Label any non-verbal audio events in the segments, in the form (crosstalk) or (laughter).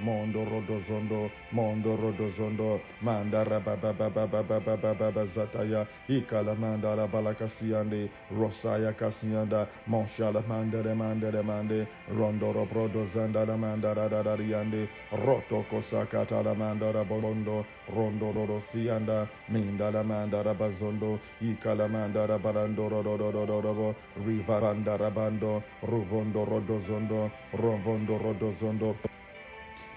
Mondo rodozondo, mondo rodozondo, mandara baba baba baba baba baba zataya, ikala mandara balakasiande, rosaya kasianda, monshala mandere mandere mande, rondoro brodo zandara mandara dadariande, roto kosakata la mandara bolondo, rondo rosianda, mindala mandara bazondo, ikala mandara balando rodododododo, riva bandara bando, ruvondo rodozondo, rovondo rodozondo,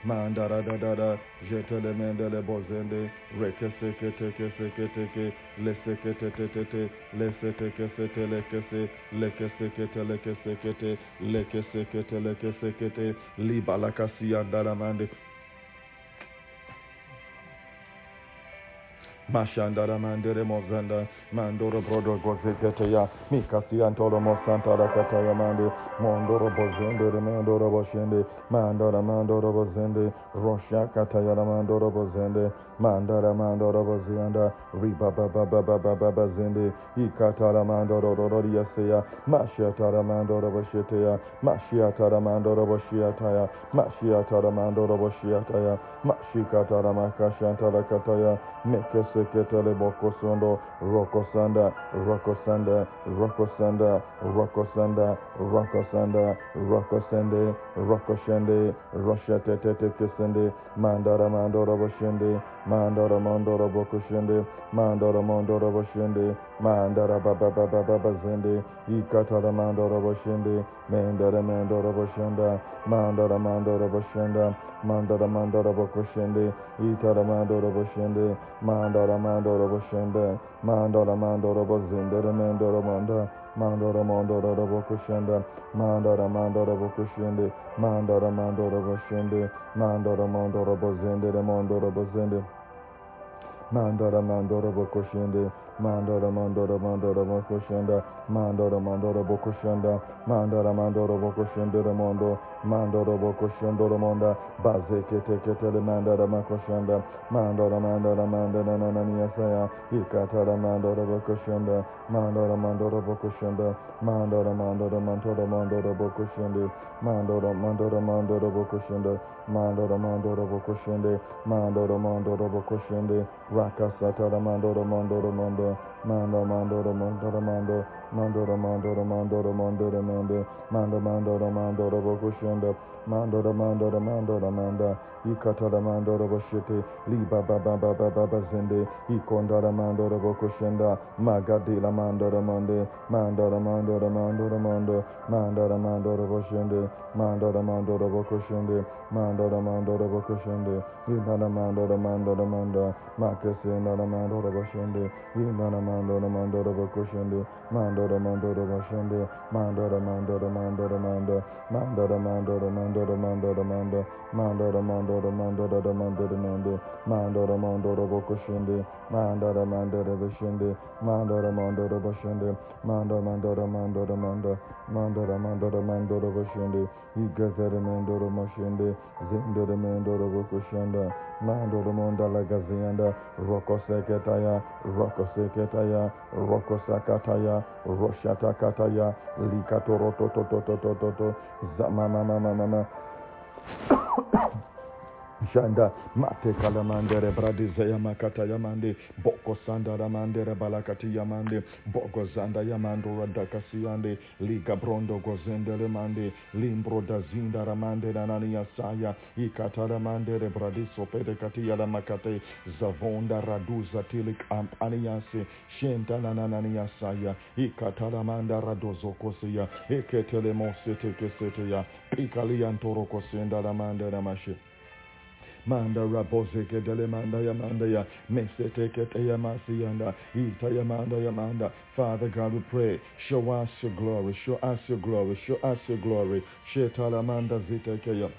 mandara da da da mende mendele bozende rekeseke teke seke teke leseke tete tete te sete lekese lekeseke telekeseke te lekeseke telekeseke te libalakasi andaramande Mashandara mandere mozanda, mandoro brodo gozeketeya, mikasi antoro mosantara kataya mande, mondoro bozende, remendoro boshende, mandara mandoro bozende, rosha kataya mandoro bozende, mandara mandoro bozianda, riba baba baba baba bazende, ikatara mandoro rororia seya, mashatara mandoro bosheteya, mashiatara mandoro boshiataya, mashiatara mandoro boshiataya, makashantara kataya, mekese seketele bokosondo rokosanda rokosanda rokosanda rokosanda rokosanda rokosende rokoshende roshatetete kesende mandara mandoro boshende mandara mandara bakushende mandara mandara boshende mandara baba baba baba zende ikatara mandara boshende mendara mandara boshenda mandara mandara boshenda mandara mandara bakushende itara mandara boshende mandara mandara boshende mandara mandara bazendere mandara mandara مان دورا مان دورا دوکو شنده مان دورا مان دورا دوکو شنده مان دورا مان دورا دوکو شنده مان دورا مان دورا بازنده مان دورا بازنده مان دورا مان mandara bokoshenda mandara mandara bokoshenda mandara mandara bokoshende mondo mandara bokoshendo monda bazeke teke tele mandara makoshenda mandara mandara mandara nanani yasaya ikatara mandara bokoshenda mandara mandara bokoshenda mandara mandara mandara mandara bokoshende mandara mandara mandara bokoshenda Mando, mandoro bokushende, mando, mandoro bokushende, rakasatara mando, mandoro mando, mando mando, mandoro mando, mandoro mando, mando, mandoro mando, mando the Mando the Mando, Mando Mando the Mando mandoro bokushende, mandoro mando, mandoro manda ikatala mandoro boshete liba baba baba baba zende ikondara mandoro bokoshenda magadila mandoro monde mandoro mandoro mandoro mondo mandara mandoro boshende mandoro mandoro bokoshende mandoro mandoro bokoshende libana mandoro mandoro manda makesenda mandoro boshende libana mandoro mandoro bokoshende mandoro mandoro boshende mandoro mandoro mandoro manda mandoro mandoro mandoro mandoro manda mandoro mandoro mandoro mando, da mando, mende Mando, mando, bokushinde mando, mandara bashinde mandoro mando, bashinde mando mandoro mandoro manda mandara mandoro mandoro bashinde igazere mandoro mashinde zindere mandoro bokushinde mandoro mandala gazianda rokoseketaya rokoseketaya rokosakataya roshatakataya likatorototototototo zamamamamamama janda mate kalamandere bradize ya yamande boko sanda ramandere balakati yamande boko zanda yamando radakasiyande liga brondo gozendele mande limbro da zinda ramande nanania saya ikata ramandere bradiso pede katiya lamakate zavonda raduza tilik amp aniyase shenta ya saya ikata ramanda radozo koseya eketele mosete keseteya ikaliantoro kosenda ramande namashe manda raboseke dele manda ya mesetekete yamasiyanda ita yamanda yamanda Father God we pray. Show us your glory. Show us your glory. Show us your glory. Shetalamanda zitekeya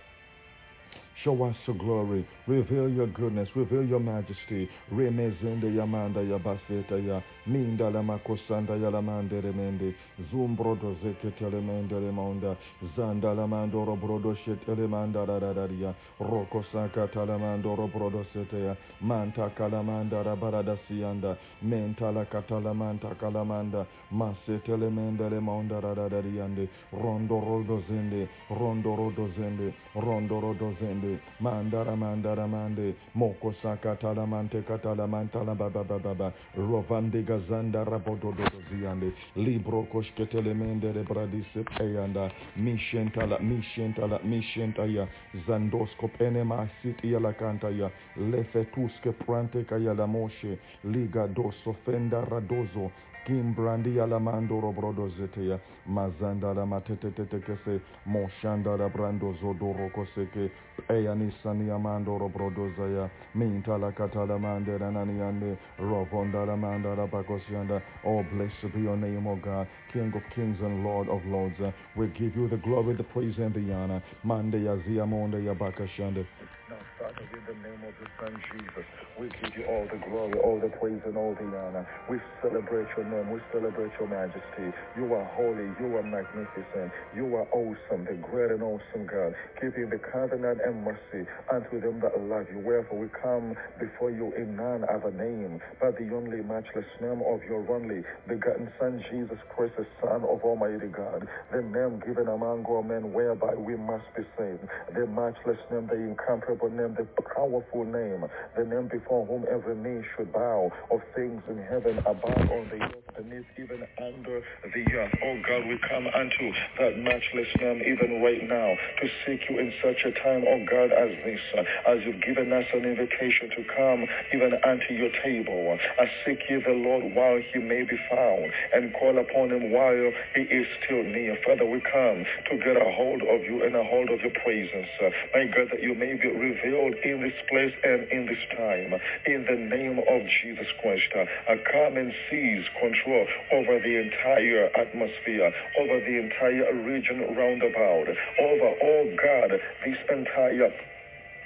Show us your glory. Reveal your goodness. Reveal your majesty. Remezende yamanda yabaseta ya. Minda la makosanda ya lamande remende zumbrodo zekete lemende lemonda zanda la lamando robrodo shete lemanda radadaria roko saka talamando robrodo sete ya. Manta kalamanda rabarada sianda menta la katalamanta kalamanda masete lemende lemonda radadariande rondo rodo zende. Rondo rodo zende. Rondo rodo zende mande mandara mandara mande moko sakatala mante katala mantala baba baba baba rovande gazanda rabododo ziande. Libro koshketele mende rebradise peyanda. Mishentala mishentala mishentaya. Zandosko pene masiti yala kantaya. Lefetuske prante kaya la moshe. Liga doso fenda radozo Kimbrandi alamando robrodo zeteya mazanda la matetetete kese moshanda la brando zodoro koseke eyani sani amando robrodo zaya minta la katala mande nani ande rovonda la manda la bakosyanda oh blessed be your name oh God King of kings and Lord of lords. We give you the glory the praise and the honor. Mande yazia monde yabakashande now, Father, in the name of the Son Jesus, we give you all the glory, all the praise, and all the honor. We celebrate your name. We celebrate your majesty. You are holy. You are magnificent. You are awesome, the great and awesome God, keeping the covenant and mercy unto them that love you. Wherefore we come before you in none other name but the only matchless name of your only begotten Son, Jesus Christ, the Son of Almighty God, the name given among all men whereby we must be saved, the matchless name, the incomparable name, the powerful name, the name before whom every knee should bow, of things in heaven, above, on the earth, beneath, even under the earth. Oh God, we come unto that matchless name even right now to seek you in such a time, oh God, as this, as you've given us an invitation to come even unto your table. I seek you the Lord while he may be found and call upon him while he is still near. Father, we come to get a hold of you and a hold of your presence. My God, that you may be revealed in this place and in this time. In the name of Jesus Christ, uh, I come and seize control over the entire atmosphere, over the entire region roundabout, over, oh God, this entire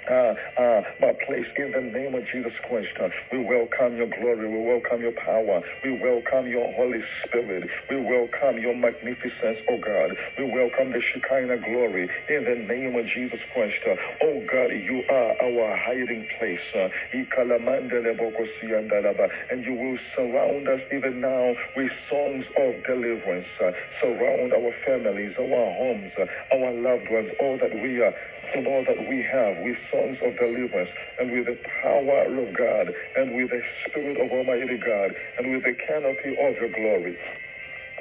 uh, uh, my place in the name of Jesus Christ. Uh, we welcome your glory. We welcome your power. We welcome your Holy Spirit. We welcome your magnificence, oh God. We welcome the Shekinah glory in the name of Jesus Christ. Uh, oh God, you are our hiding place. Uh, and you will surround us even now with songs of deliverance. Uh, surround our families, our homes, our loved ones, all that we are in all that we have with songs of deliverance and with the power of God and with the Spirit of Almighty God and with the canopy of your glory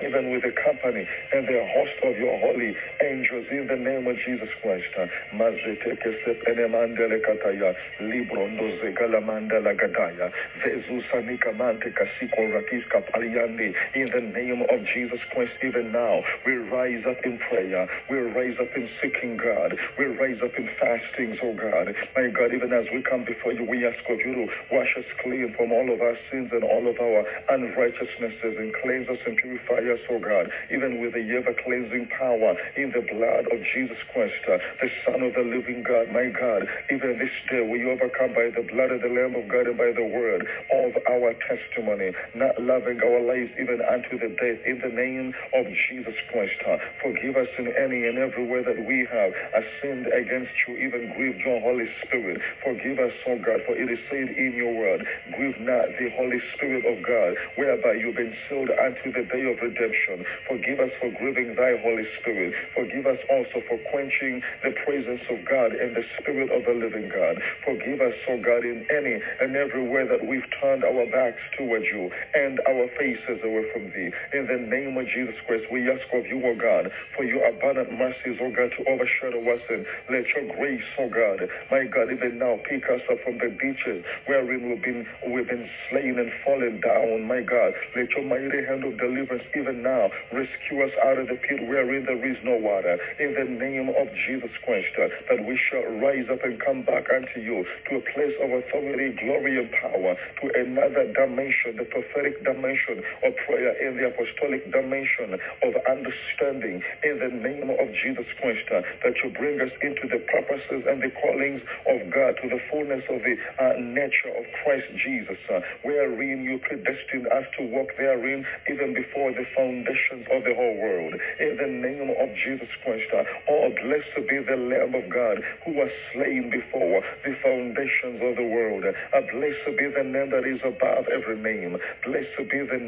even with the company and the host of your holy angels in the name of Jesus Christ. In the name of Jesus Christ, even now, we rise up in prayer. We rise up in seeking God. We rise up in fastings, oh God. My God, even as we come before you, we ask of you to wash us clean from all of our sins and all of our unrighteousnesses and cleanse us and purify oh God, even with the ever cleansing power in the blood of Jesus Christ, uh, the Son of the living God, my God. Even this day we overcome by the blood of the Lamb of God and by the word of our testimony, not loving our lives even unto the death. In the name of Jesus Christ, uh, forgive us in any and every way that we have sinned against you, even grieved your Holy Spirit. Forgive us, oh God, for it is said in your word, grieve not the Holy Spirit of God, whereby you've been sealed unto the day of redemption redemption. Forgive us for grieving thy Holy Spirit. Forgive us also for quenching the presence of God and the Spirit of the living God. Forgive us, O God, in any and every way that we've turned our backs towards you and our faces away from thee. In the name of Jesus Christ, we ask of you, O God, for your abundant mercies, O God, to overshadow us and let your grace, O God, my God, even now pick us up from the ditches wherein we've been we've been slain and fallen down, my God. Let your mighty hand of deliverance even even now. Rescue us out of the pit wherein there is no water. In the name of Jesus Christ, uh, that we shall rise up and come back unto you to a place of authority, glory, and power, to another dimension, the prophetic dimension of prayer, in the apostolic dimension of understanding. In the name of Jesus Christ, uh, that you bring us into the purposes and the callings of God, to the fullness of the uh, nature of Christ Jesus, uh, wherein you predestined us to walk therein even before the foundations of the whole world. In the name of Jesus Christ, oh, blessed be the Lamb of God who was slain before the foundations of the world. Uh, blessed be the name that is above every name. Blessed be the,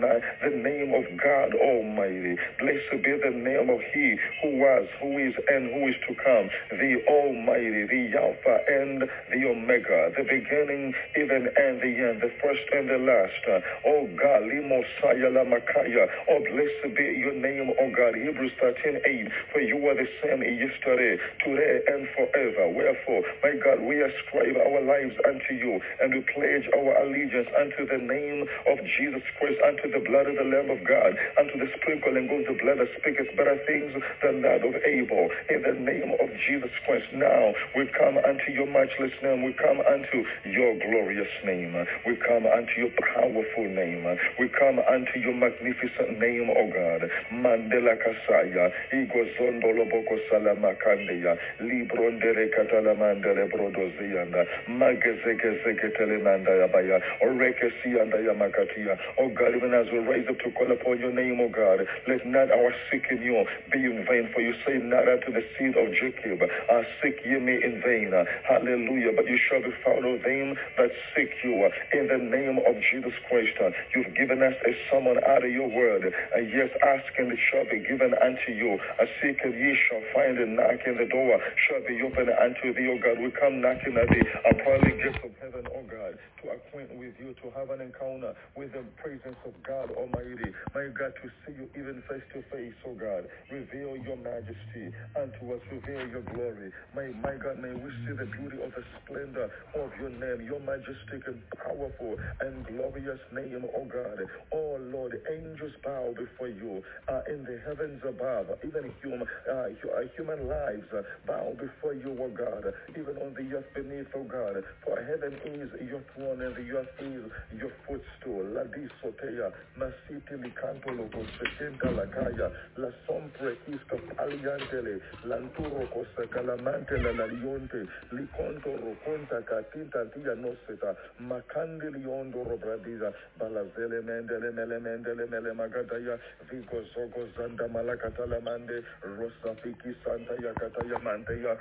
the name of God Almighty. Blessed be the name of He who was, who is, and who is to come, the Almighty, the Alpha and the Omega, the beginning, even and the end, the first and the last. Oh God, Limosaya Lamakaya. Oh, blessed be your name, O God. Hebrews 13 8. For you are the same yesterday, today, and forever. Wherefore, my God, we ascribe our lives unto you, and we pledge our allegiance unto the name of Jesus Christ, unto the blood of the Lamb of God, unto the sprinkling of the blood that speaketh better things than that of Abel. In the name of Jesus Christ, now we come unto your matchless name. We come unto your glorious name. We come unto your powerful name. We come unto your magnificent name, O God. Mandela Kasaya, Igozondo Loboko Salamakandeya, Librondere Katalamandele Brodozianda, Magezegezegetelemanda Yabaya, Orekesianda Yamakatia. O God, even as we rise up to call upon your name, O God, let not our seeking you be in vain. For you say, not unto the seed of Jacob, uh, seek ye me in vain. Hallelujah. But you shall be found of them that seek you. In the name of Jesus Christ, you've given us a summon out of your word. Uh, yes, ask and it shall be given unto you. A seek and ye shall find, and knock and the door shall be opened unto thee, O God. We come knocking at the pearly gates of heaven, God, to acquaint with you, to have an encounter with the presence of God Almighty. My God, to see you even face to face, O God. Reveal your majesty unto us, reveal your glory. My, my God, may we see the beauty of the splendor of your name, your majestic and powerful and glorious name, O God. Oh Lord, angels bow before you uh, in the heavens above, even human, uh, human lives uh, bow before you, O God, even on the earth beneath, O God. For heaven is your earth your footstool. La masiti licanto loco sekenta lakaya, la sompre paliantele, lanturo cosa calamante la roconta catinta tia noseta, robradiza, balazele mendele mele mendele mele zogo zanda mande, rosa fiki santa manteya,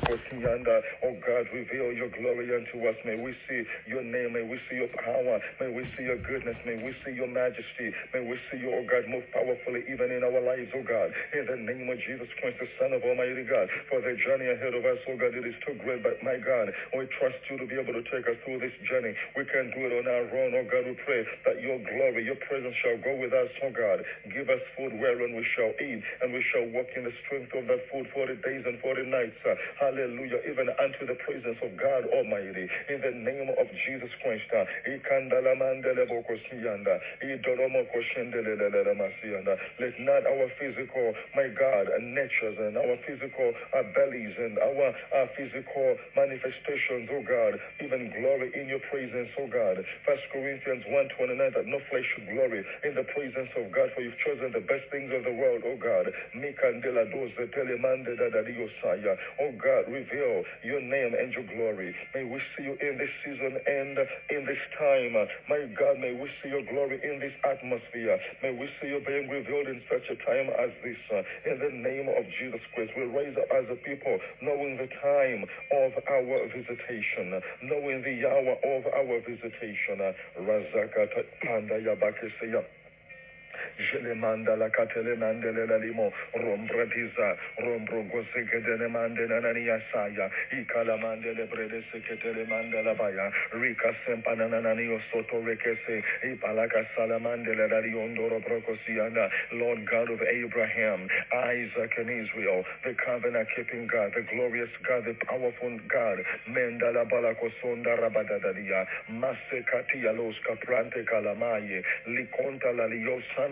kosianda, oh God, reveal your glory unto us. May we see your name. May we see your power. May we see your goodness. May we see your majesty. May we see you, oh God, move powerfully even in our lives, oh God. In the name of Jesus Christ, the Son of Almighty God. For the journey ahead of us, oh God, it is too great. But my God, we trust you to be able to take us through this journey. We can do it on our own, oh God. We pray that your glory, your presence shall go with us, oh God. Give us food wherein we shall eat, and we shall walk in the strength of that food 40 days and 40 nights. Hallelujah. Even unto the presence of God Almighty. In the name of Jesus Christ. uh, Let not our physical, my God, natures and our physical uh, bellies and our uh, physical manifestations, oh God, even glory in your presence, oh God. First Corinthians 1.29 that no flesh should glory in the presence of God, for you've chosen the best things of the world, oh God. Oh God, reveal your name and your glory. May we see you in this season and uh, in this time. Uh, my God, may we see your glory in this atmosphere. May we see you being revealed in such a time as this. Uh, in the name of Jesus Christ, we raise up as a people, knowing the time of our visitation, knowing the hour of our visitation. Razakata Jelemanda katele mandele la limo saya ikala mandele brede mandela baya rika rekese ipalaka salamandele Lord God of Abraham Isaac and Israel the covenant keeping God the glorious God the powerful God mendala balakosonda rabadadadia masekatia los caprante kalamaye likonta la liosanda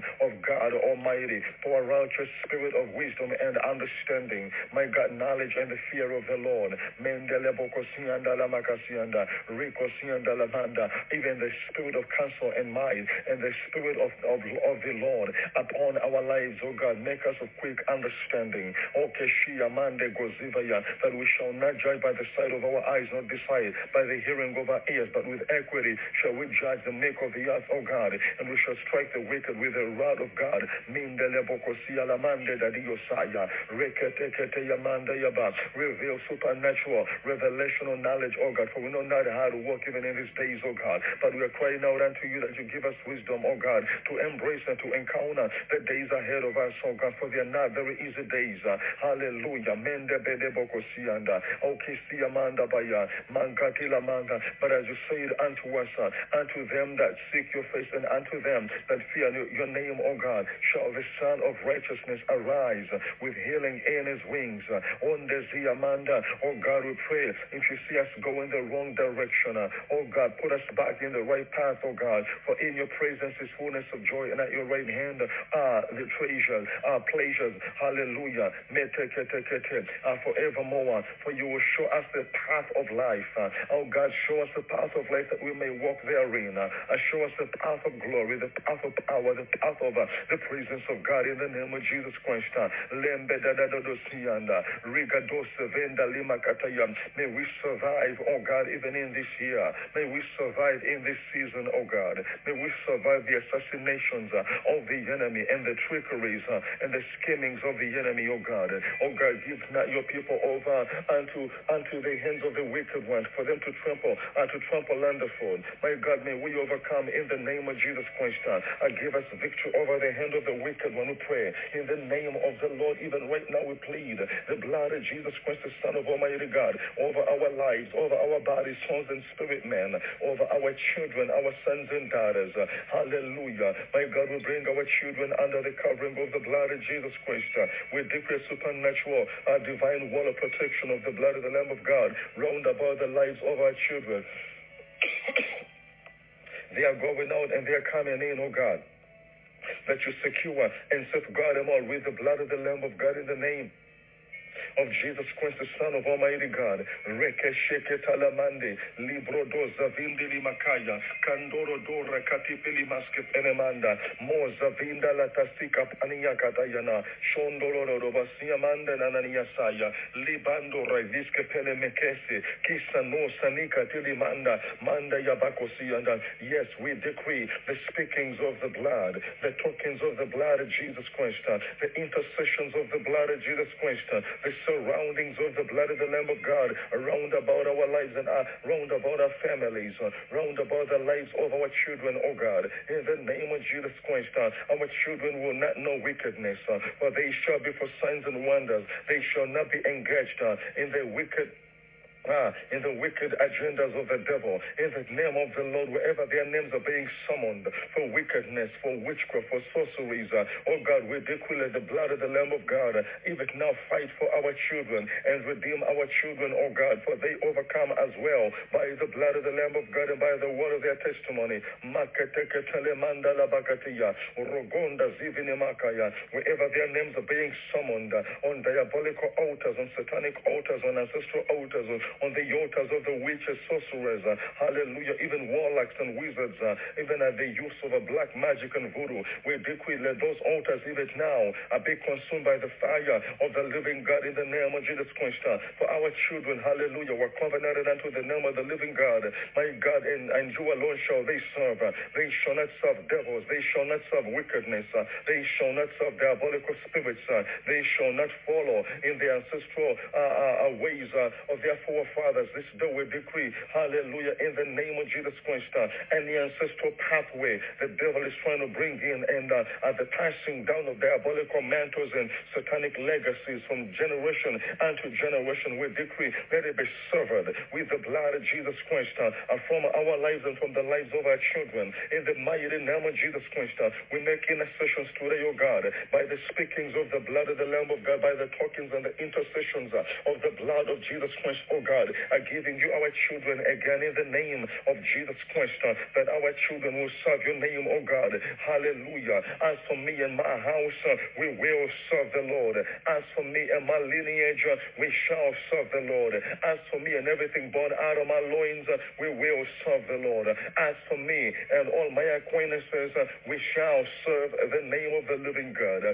of God Almighty. Pour out your spirit of wisdom and understanding. My God, knowledge and the fear of the Lord. Even the spirit of counsel and might and the spirit of, of, of the Lord upon our lives, oh God. Make us of quick understanding. That we shall not judge by the sight of our eyes, not decide by the hearing of our ears, but with equity shall we judge the make of the earth, O God, and we shall strike the wicked with the rod of God. Reveal supernatural revelational knowledge, O God, for we know not how to walk even in these days, O God, but we are crying out unto you that you give us wisdom, O God, to embrace and to encounter the days ahead of us, O God, for they are not very easy days. Hallelujah. Mende bedeboko sianda. Okay, siamanda baya. Mangatila manga. But as you said unto us, uh, unto them that seek your face and unto them that fear your name, O God, shall the Son of righteousness arise with healing in his wings. On the Ziamanda, oh God, we pray if you see us go in the wrong direction, oh God, put us back in the right path, oh God, for in your presence is fullness of joy, and at your right hand are the treasures, are pleasures. Hallelujah. Forevermore, for you will show us the path of life. Oh God, show us the path of life that we may walk therein. Uh, show us the path of glory, the path of power, the path of the presence of God in the name of Jesus Christ. Uh, may we survive, oh God, even in this year. May we survive in this season, oh God. May we survive the assassinations uh, of the enemy and the trickeries uh, and the schemings of the enemy, oh God. Oh God, give not your people over unto unto the hands of the wicked ones for them to trample uh, to trample underfoot. My God, may we overcome in the name of Jesus Christ. Uh, give us victory over the hand of the wicked when We pray in the name of the Lord. Even right now, we plead the blood of Jesus Christ, the Son of Almighty God, over our lives, over our bodies, souls, and spirit, man, over our children, our sons and daughters. Hallelujah. My God, we bring our children under the covering of the blood of Jesus Christ. We declare supernatural, uh, divine wall of protection of the blood of the Lamb of God round about the lives of our children. (coughs) they are going out and they are coming in, oh God. That you secure and safeguard them all with the blood of the Lamb of God in the name of Jesus Christ, the Son of Almighty God. Rekesheketalamande, librodo zavindili makaya, kandoro dora katipili maske penemanda, mo zavinda la tasika paniya katayana, shondoloro robasia manda nananiya saya, libando reviske penemekese, kisa no sanika tilimanda, manda. Yabakosiyanda. Yes, we decree the speakings of the blood, the tokens of the blood of Jesus Christ, the intercessions of the blood of Jesus Christ, the surroundings of the blood of the Lamb of God around about our lives and uh, round about our families, uh, round about the lives of our children, oh God. In the name of Jesus Christ, uh, our children will not know wickedness, uh, for they shall be for signs and wonders. They shall not be engaged uh, in the wicked ah, in the wicked agendas of the devil, in the name of the Lord, wherever their names are being summoned for wickedness, for witchcraft, for sorceries, uh, oh God, we declare the blood of the Lamb of God, uh, even now fight for our children and redeem our children, oh God, for they overcome as well by the blood of the Lamb of God and by the word of their testimony. Wherever their names are being summoned uh, on diabolical altars, on satanic altars, on ancestral altars, on the altars of the witches, sorcerers, uh, hallelujah, even warlocks and wizards, uh, even at the use of a black magic and voodoo. We decree let those altars even now uh, be consumed by the fire of the living God in the name of Jesus Christ. Uh, for our children, hallelujah, we're covenanted unto the name of the living God. My God, and, and you alone shall they serve. They shall not serve devils. They shall not serve wickedness. They shall not serve diabolical spirits. They shall not follow in the ancestral uh, uh ways of their forefathers. Fathers, this day we decree, hallelujah, in the name of Jesus Christ, uh, and the ancestral pathway the devil is trying to bring in, and uh, uh, the passing down of diabolical mantles and satanic legacies from generation unto generation, we decree, let it be severed with the blood of Jesus Christ uh, from our lives and from the lives of our children. In the mighty name of Jesus Christ, uh, we make intercessions today, O God, by the speakings of the blood of the Lamb of God, by the talkings and the intercessions uh, of the blood of Jesus Christ, O God. God, are giving you our children again in the name of Jesus Christ, uh, that our children will serve your name, oh God. Hallelujah. As for me and my house, uh, we will serve the Lord. As for me and my lineage, uh, we shall serve the Lord. As for me and everything born out of my loins, we will serve the Lord. As for me and all my acquaintances, we shall serve the name of the living God.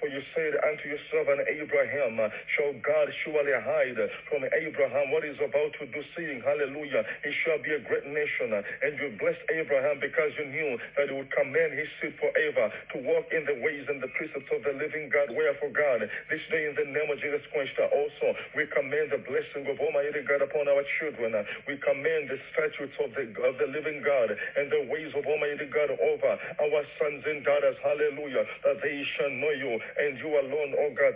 For you said unto servant Abraham, uh, Shall God surely hide from Abraham what is about to do, seeing, hallelujah, he shall be a great nation. Uh, and you blessed Abraham because you knew that he would command his seed forever to walk in the ways and the precepts of the living God. Wherefore, God, this day in the name of Jesus Christ, uh, also we command the blessing of Almighty God upon our children. We command the statutes of the, of the living God and the ways of Almighty God over our sons and daughters. Hallelujah. That they shall know you and you alone, oh God.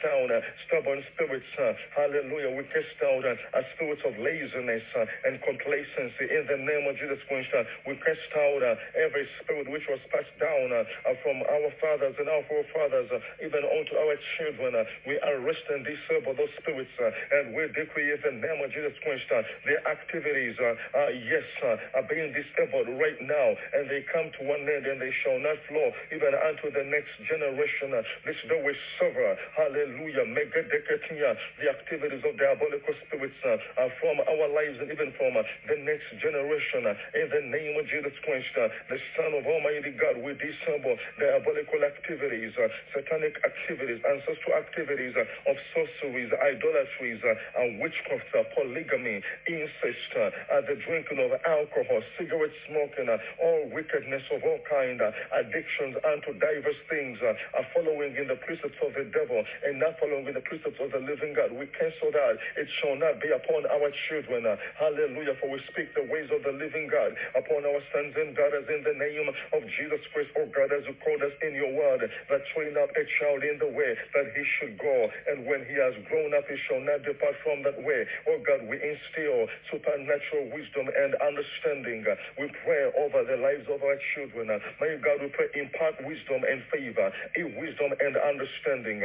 down uh, stubborn spirits. Uh, hallelujah. We cast out uh, spirits of laziness uh, and complacency in the name of Jesus Christ. Uh, we cast out uh, every spirit which was passed down from our fathers and our forefathers, even unto our children. we arrest and disable those spirits and we decree in the name of Jesus Christ their activities, yes, are being disabled right now and they come to one end and they shall not flow even unto the next generation. This day we sever, hallelujah, the activities of diabolical spirits uh, uh from our lives and even from uh, the next generation. Uh, in the name of Jesus Christ, uh, the Son of Almighty God, we disable diabolical activities, uh, satanic activities, ancestral activities of sorceries, idolatries, and witchcraft, polygamy, incest, the drinking of alcohol, cigarette smoking, all wickedness of all kind, addictions unto diverse things, following in the precepts of the devil and not following in the precepts of the living God. We cancel that. It shall not be upon our children. Hallelujah. For we speak the ways of the living God upon our sons and daughters in the name of Jesus Christ, oh God, as you called us in your word, that train up a child in the way that he should go. And when he has grown up, he shall not depart from that way. Oh God, we instill supernatural wisdom and understanding. We pray over the lives of our children. May God, we pray, impart wisdom and favor, A wisdom and understanding,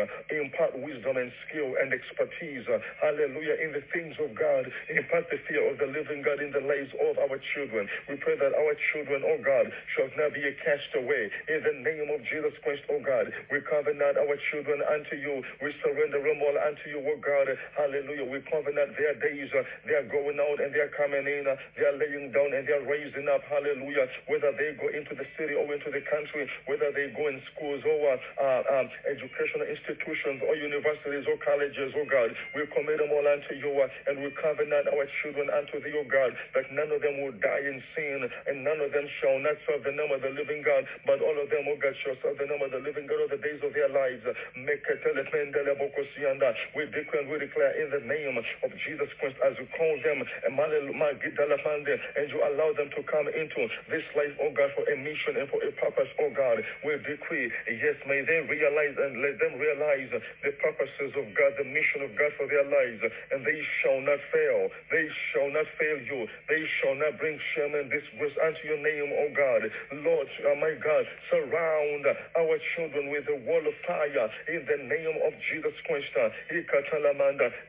impart wisdom and skill and expertise. Hallelujah. In the things of God, impart the fear of the living God in the lives of our children. We pray that our children, oh God, shall not be cast away. In the name of Jesus Christ, oh God, we covenant our children unto you. We surrender them all unto you, oh God. Hallelujah. We covenant their days. Uh, they are going out and they are coming in. Uh, they are laying down and they are raising up. Hallelujah. Whether they go into the city or into the country, whether they go in schools or uh, uh um, educational institutions or universities or colleges, oh God, we commit them all unto you you, uh, and we covenant our children unto thee, O God, that none of them will die in sin, and none of them shall not serve the name of the living God, but all of them, O God, shall serve the name of the living God all the days of their lives. We declare and we declare in the name of Jesus Christ as you call them, and you allow them to come into this life, O God, for a mission and for a purpose, O God. We decree, yes, may they realize and let them realize the purposes of God, the mission of God for their lives, and they shall not fail. They shall not fail you. They shall not bring shame and disgrace unto your name, O God. Lord, oh my God, surround our children with a wall of fire in the name of Jesus Christ.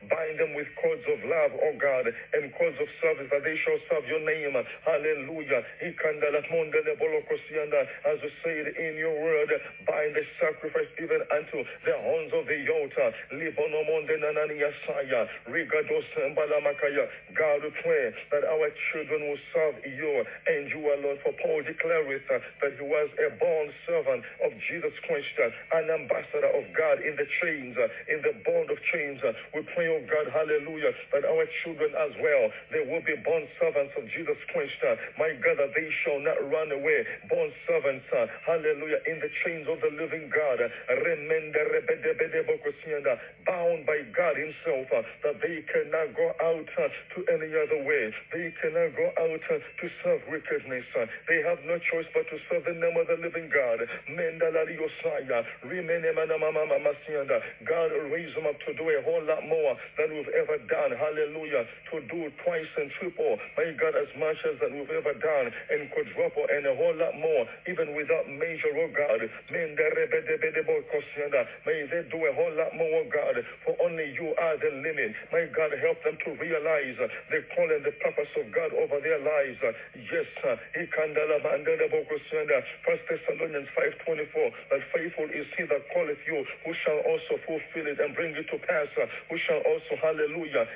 Bind them with cords of love, O God, and cords of service that they shall serve your name. Hallelujah. As you said in your word, bind the sacrifice even unto the horns of the altar. God, we pray that our children will serve you and you alone. For Paul declares that he was a born servant of Jesus Christ, an ambassador of God in the chains, in the bond of chains. We pray, oh God, hallelujah, that our children as well, they will be born servants of Jesus Christ. My God, that they shall not run away. Born servants, hallelujah, in the chains of the living God. Remende bound by God Himself, uh, that they cannot go out uh, to any other way. They cannot go out uh, to serve wickedness. They have no choice but to serve the name of the living God. God raised them up to do a whole lot more than we've ever done. Hallelujah. To do twice and triple. My God, as much as that we've ever done and quadruple and a whole lot more, even without measure, oh God. May they do a whole lot more, God, for only you are the limit. My God, help them to realize the call and the purpose of God over their lives. Yes, First Thessalonians 5.24, that faithful is he that calleth you, who shall also fulfill it and bring it to pass, who shall also, hallelujah,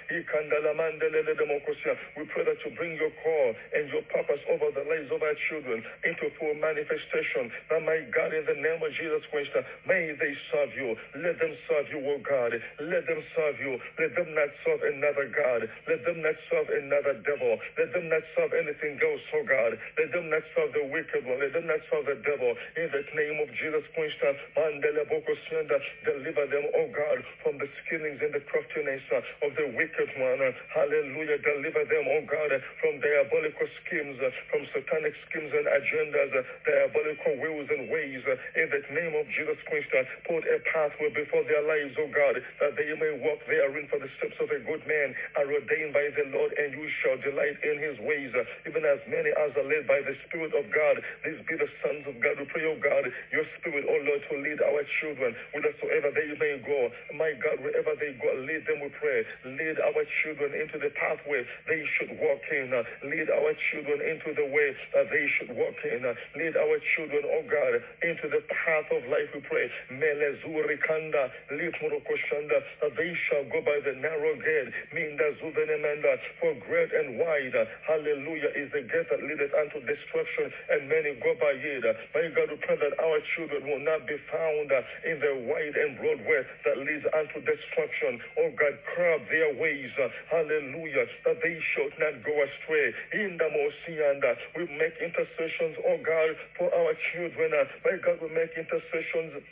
we pray that you bring your call and your purpose over the lives of our children into full manifestation. That my God, in the name of Jesus Christ, may they serve you. Let them serve you, O God. Let them serve you. Let them not serve another God. Let them not serve another devil. Let them not serve anything else, oh God. Let them not serve the wicked one. Let them not serve the devil. In the name of Jesus Christ, uh, deliver them, oh God, from the schemings and the craftiness uh, of the wicked one. Uh, hallelujah. Deliver them, oh God, from diabolical schemes, from satanic schemes and agendas, diabolical wills and ways. In the name of Jesus Christ, put a pathway before their lives, O God, uh, that they may walk therein for the steps of a good man are ordained by the Lord, and you shall delight in his ways, uh, even as many as are led by the Spirit of God. These be the sons of God. We pray, O God, your Spirit, O Lord, to lead our children whithersoever they may go. My God, wherever they go, lead them, we pray. Lead our children into the pathway they should walk in. Uh, lead our children into the way that they should walk in. Lead our children, O God, into the path of life, we pray. Melezurikanda, that they shall go by the narrow gate. Minda zuvenemenda, for great and wide, hallelujah, is the gate that leadeth unto destruction, and many go by it. My God, we pray that our children will not be found in the wide and broad way that leads unto destruction. Oh God, curb their ways, hallelujah, that they should not go astray. In the Mosianda, we make intercessions, oh God, for our children. My God, we make intercessions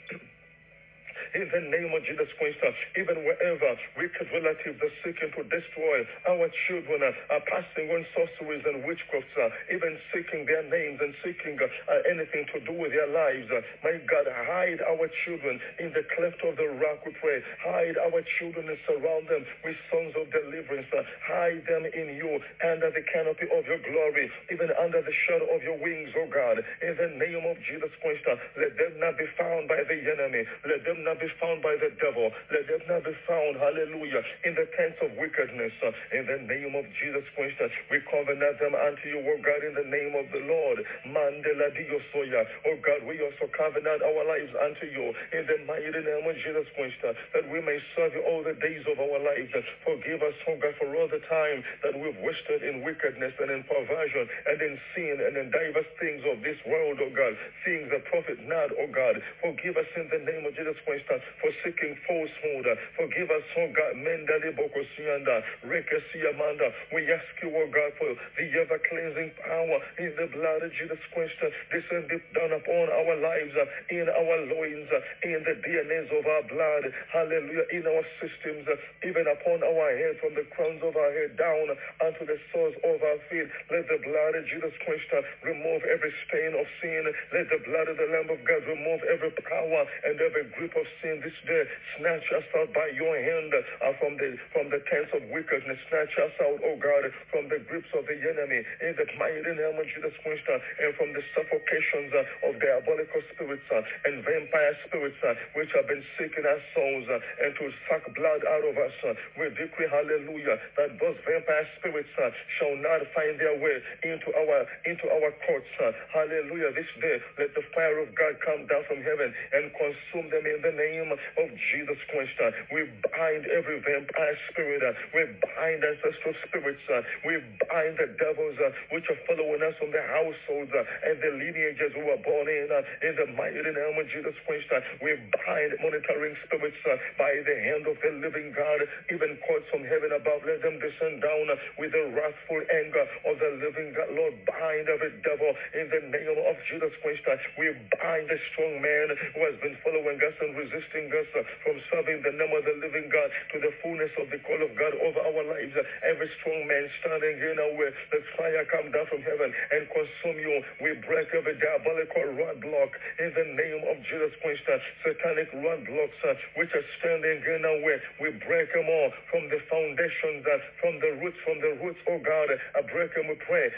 in the name of Jesus Christ. Uh, even wherever wicked relatives are seeking to destroy our children, uh, are passing on sorceries and witchcrafts, uh, even seeking their names and seeking uh, anything to do with their lives. My God, hide our children in the cleft of the rock, we pray. Hide our children and surround them with songs of deliverance. Hide them in you under the canopy of your glory, even under the shadow of your wings, oh God. In the name of Jesus Christ, let them not be found by the enemy. Let them not be found by the devil. Let them not be found, hallelujah, in the tents of wickedness. In the name of Jesus Christ, we covenant them unto you, O God, in the name of the Lord. Mandela Diosoya. Oh God, we also covenant our lives unto you in the mighty name of Jesus Christ, that we may serve you all the days of our lives. Forgive us, oh God, for all the time that we've wasted in wickedness and in perversion and in sin and in diverse things of this world, oh God, things that profit not, oh God. Forgive us in the name of Jesus Christ for seeking falsehood. Forgive us, oh God. Mendali Bokosianda, Rekesiamanda. We ask you, oh God, for the ever cleansing power in the blood of Jesus Christ. Descend deep down upon our lives, in our loins, in the DNAs of our blood. Hallelujah. In our systems, even upon our head, from the crowns of our head down unto the soles of our feet. Let the blood of Jesus Christ remove every stain of sin. Let the blood of the Lamb of God remove every power and every grip of sin this day. Snatch us out by your hand uh, from the from the tents of wickedness. Snatch us out, oh God, from the grips of the enemy in the mighty name of Jesus Christ, uh, and from the suffocations uh, of diabolical spirits uh, and vampire spirits uh, which have been seeking our souls uh, and to suck blood out of us. we decree, hallelujah, that those vampire spirits shall not find their way into our into our courts. hallelujah. This day, let the fire of God come down from heaven and consume them in the name name of Jesus Christ. Uh, we bind every vampire spirit. Uh, we bind ancestral spirits. Uh, we bind the devils uh, which are following us from the households uh, and the lineages who were born in. Uh, in the mighty name of Jesus Christ, we bind monitoring spirits by the hand of the living God, even courts from heaven above. Let them descend down with the wrathful anger of the living God. Lord, bind every devil in the name of Jesus Christ. We bind the strong man who has been following us and resisting us uh, from serving the name of the living God to the fullness of the call of God over our lives. Every strong man standing in our way, let fire come down from heaven and consume you. We break every diabolical roadblock in the name of Jesus Christ. Uh, satanic roadblocks uh, which are standing in our way, we break them all from the foundations, from the roots, from the roots, oh God. I break them, we pray.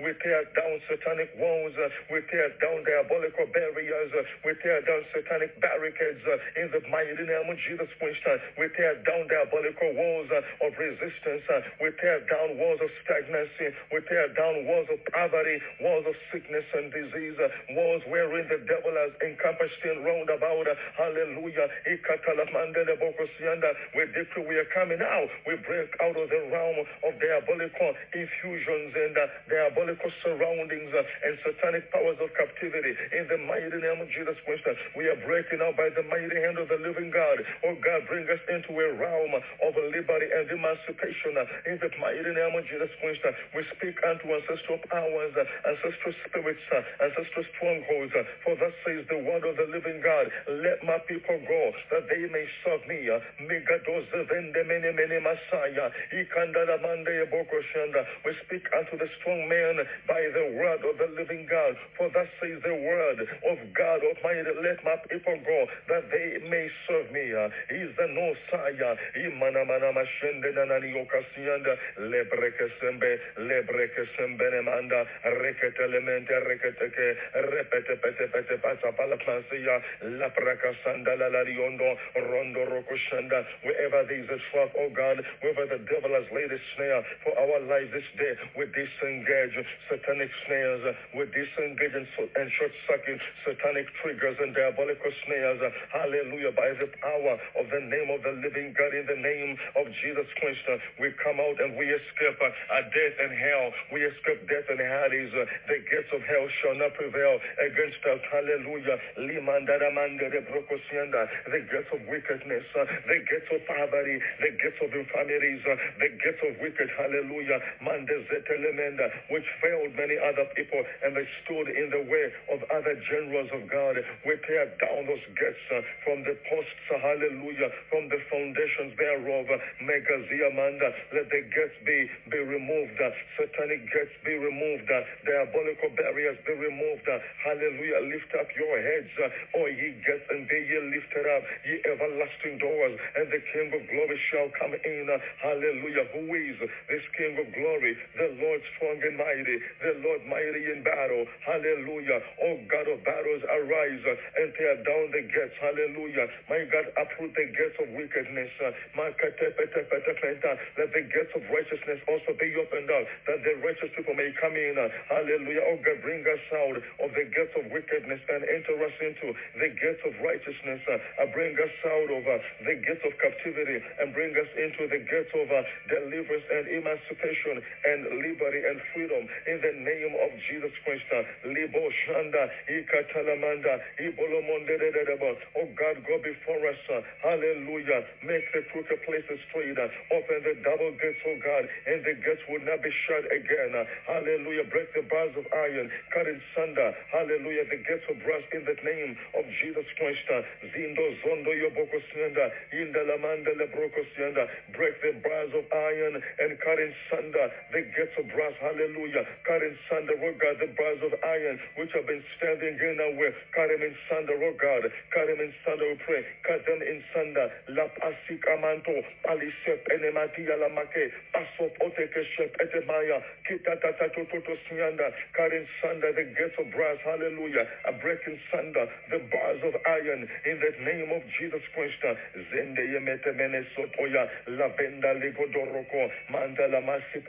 We tear down satanic walls. We tear down diabolical barriers. We tear down satanic barricades in the mighty name of Jesus Christ. We tear down diabolical walls of resistance. We tear down walls of stagnancy. We tear down walls of poverty, walls of sickness and disease, walls wherein the devil has encompassed in round about. Hallelujah. We decree we are coming out. We break out of the realm of diabolical infusions and uh, diabolical surroundings uh, and satanic powers of captivity. In the mighty name of Jesus Christ, uh, are breaking out by the mighty hand of the living God. Oh God, bring us into a realm of liberty and emancipation. In the mighty name of Jesus Christ, we speak unto ancestral powers, ancestral spirits, ancestral strongholds. For thus says the word of the living God, let my people go that they may serve me. We speak unto the strong man by the word of the living God. For thus says the word of God Almighty, let my people go that they may serve me. Is the no saya. Imana mana mashende nanani okasianda lebreke sembe lebreke sembe nemanda rekete elemente reketeke repete pete pete pasa pala plansia la la riondo rondo rokoshanda wherever there is a trap, oh God, wherever the devil has laid a snare for our lives this day, we disengage satanic snares, we disengage and short circuit satanic triggers and diabolical snares. Hallelujah. By the power of the name of the living God, in the name of Jesus Christ, we come out and we escape uh, death and hell. We escape death and Hades. Uh, the gates of hell shall not prevail against us. Hallelujah. The gates of wickedness, uh, the gates of poverty, the gates of infirmities, uh, the gates of wicked. Hallelujah which failed many other people and they stood in the way of other generals of God. We tear down those gates uh, from the posts, uh, hallelujah, from the foundations thereof. Megaziamanda, let the gates be, be removed, uh, satanic gates be removed, diabolical barriers be removed. Hallelujah. Lift up your heads, O ye gates, and be ye lifted up, ye everlasting doors, and the King of glory shall come in. Hallelujah. Who is this King of glory? The Lord strong and mighty, the Lord mighty in battle. Hallelujah. O God of battles, arise and down the gates. Hallelujah. My God, uproot the gates of wickedness. Uh, let the gates of righteousness also be opened up, that the righteous people may come in. Uh, hallelujah. Oh God, bring us out of the gates of wickedness and enter us into the gates of righteousness. Uh, bring us out of the gates of captivity and bring us into the gates of deliverance and emancipation and liberty and freedom in the name of Jesus Christ. Libo Shanda, Ikatalamanda, Oh God, go before us. Hallelujah. Make the crooked places straight. Open the double gates, oh God, and the gates will not be shut again. Hallelujah. Break the bars of iron, cut in sunder. Hallelujah. The gates of brass in the name of Jesus Christ. Zindo Zondo Yoboko Sienda, Sienda. Break the bars of iron and cut in sunder the gates of brass, hallelujah. Cut in sunder, oh God, the bars of iron which have been standing in our way. Cut them in sunder, oh God. Cut them in sunder, pray. Cut them in sunder. La pasikamanto, alisep enematia la make, pasop oteke shep etemaya, kitatatototo sianda. Cut in sunder the gates of brass, hallelujah. A break in sunder the bars of iron in the name of Jesus Christ. Zende yemete mene sotoya, lavenda ligodoroko, mandala masip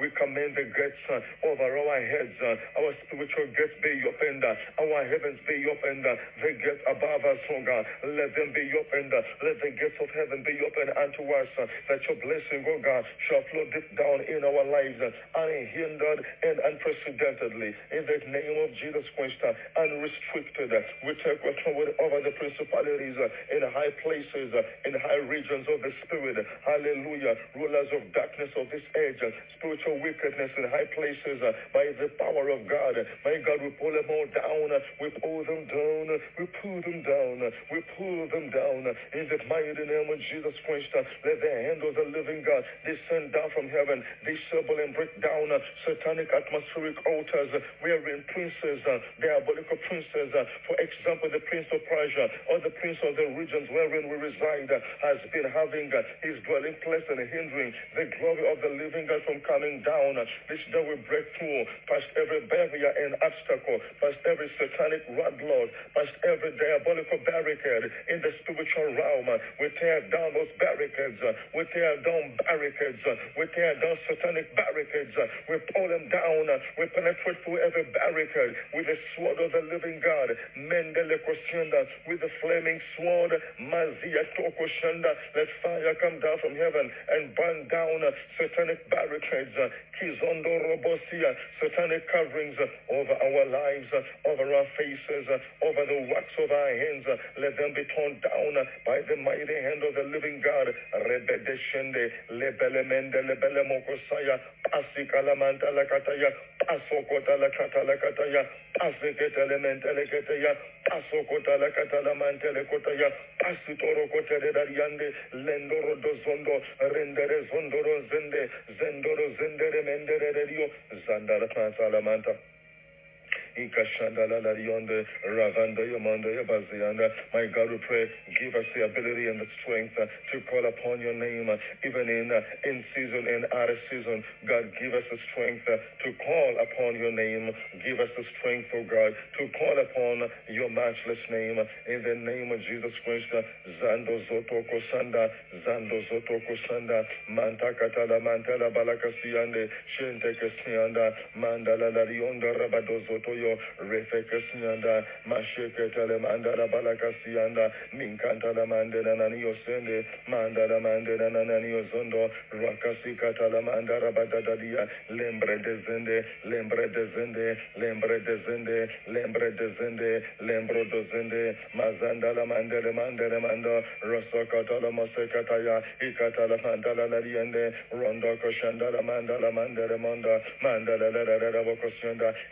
we commend the gates uh, over our heads, uh, our spiritual gates be opened, uh, our heavens be opened, the gates above us, oh God, let them be opened, let the gates of heaven be opened unto us, that your blessing, oh God, shall flow deep down in our lives, unhindered and unprecedentedly. In the name of Jesus Christ, unrestricted, we take authority over the principalities in high places, in high regions of the Spirit. Hallelujah. Rulers of darkness of this age, spiritual wickedness in high places by the power of God. My God, we pull them all down. We pull them down down, we pull them down, we pull them down. In the mighty name of Jesus Christ, let the hand of the living God descend down from heaven, disable and break down satanic atmospheric altars wherein princes, uh, diabolical princes, uh, for example, the prince of Persia or the prince of the regions wherein we reside, uh, has been having his dwelling place and hindering the glory of the living God from coming down. This day we break through past every barrier and obstacle, past every satanic roadblock, past every diabolical barricade in the spiritual realm. We tear down those barricades. Uh, we tear down barricades. Uh, we tear down satanic barricades. Uh, we pull them down. We penetrate through every barricade with the sword of the living God. Mendele Kosyenda with the flaming sword. Mazia Tokoshanda. Let fire come down from heaven and burn down satanic barricades. Kizondo Robosia. Satanic coverings over our lives, over our faces, over the works of our hands. Uh, let them be torn down uh, by the mighty hand of the living God. Rebedeshende, lebelemende, lebelemokosaya, pasikalamanta lakataya, pasokota lakata lakataya, pasiketelemente leketeya, pasokota lekotaya, lendoro dozondo, rendere zondoro zende, zendoro zendere mendere My God, we pray, give us the ability and the strength uh, to call upon your name, uh, even in uh, in season and out of season. God, give us the strength to call upon your name. Give us the strength, oh God, to call upon your matchless name. In the name of Jesus Christ, Zando Zoto Kosanda, Zando Zoto Kosanda, Manta Katala Mantala Balakasiande, Shente Mandala Zoto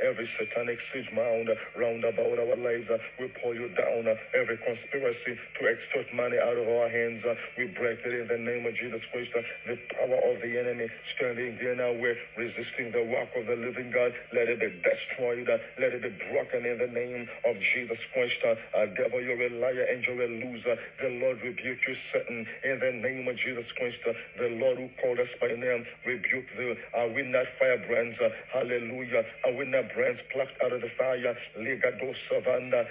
every satanic siege mound round about our lives. We pull you down. Every conspiracy to extort money out of our hands, we break it in the name of Jesus Christ. The power of the enemy standing there now, we're resisting the work of the living God. Let it be destroyed. Let it be broken in the name of Jesus Christ. Devil, you're a liar and you're a loser. The Lord rebuke you, Satan, in the name of Jesus Christ. The Lord who called us by name rebuke the. Are we not firebrands? Hallelujah. Are we not brands plucked out of the fire. Ligado savanda,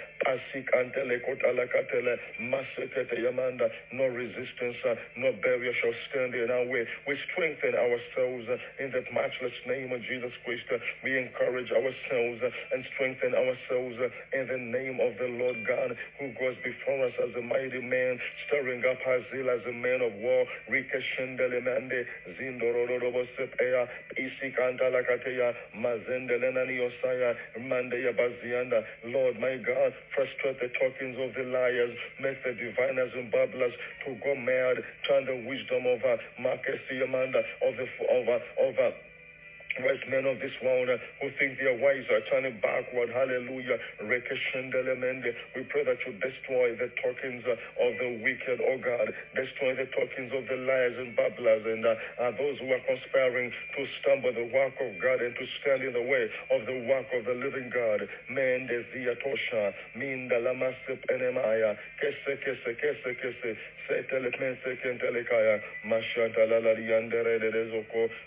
No resistance, uh, no barrier shall stand in our way. We strengthen ourselves uh, in the matchless name of Jesus Christ. Uh, we encourage ourselves and strengthen ourselves in the name of the Lord God who goes before us as a mighty man, stirring up our zeal as a man of war. Rika shendele mande, zindororobo sepea, isikantala kateya, mazendele nani osaya, Bazianda. Lord, my God, frustrate the talkings of the liars, make the diviners and babblers to go mad, turn the wisdom of uh, Marcus Amanda, of the of, uh, of uh, wise men of this world uh, who think they are wise are turning backward. Hallelujah. We pray that you destroy the talkings uh, of the wicked, oh God. Destroy the talkings of the liars and babblers and uh, those who are conspiring to stumble the work of God and to stand in the way of the work of the living God. Tosha, minda lamasip enemaya, kese kese kese kese, setele pense mashanta de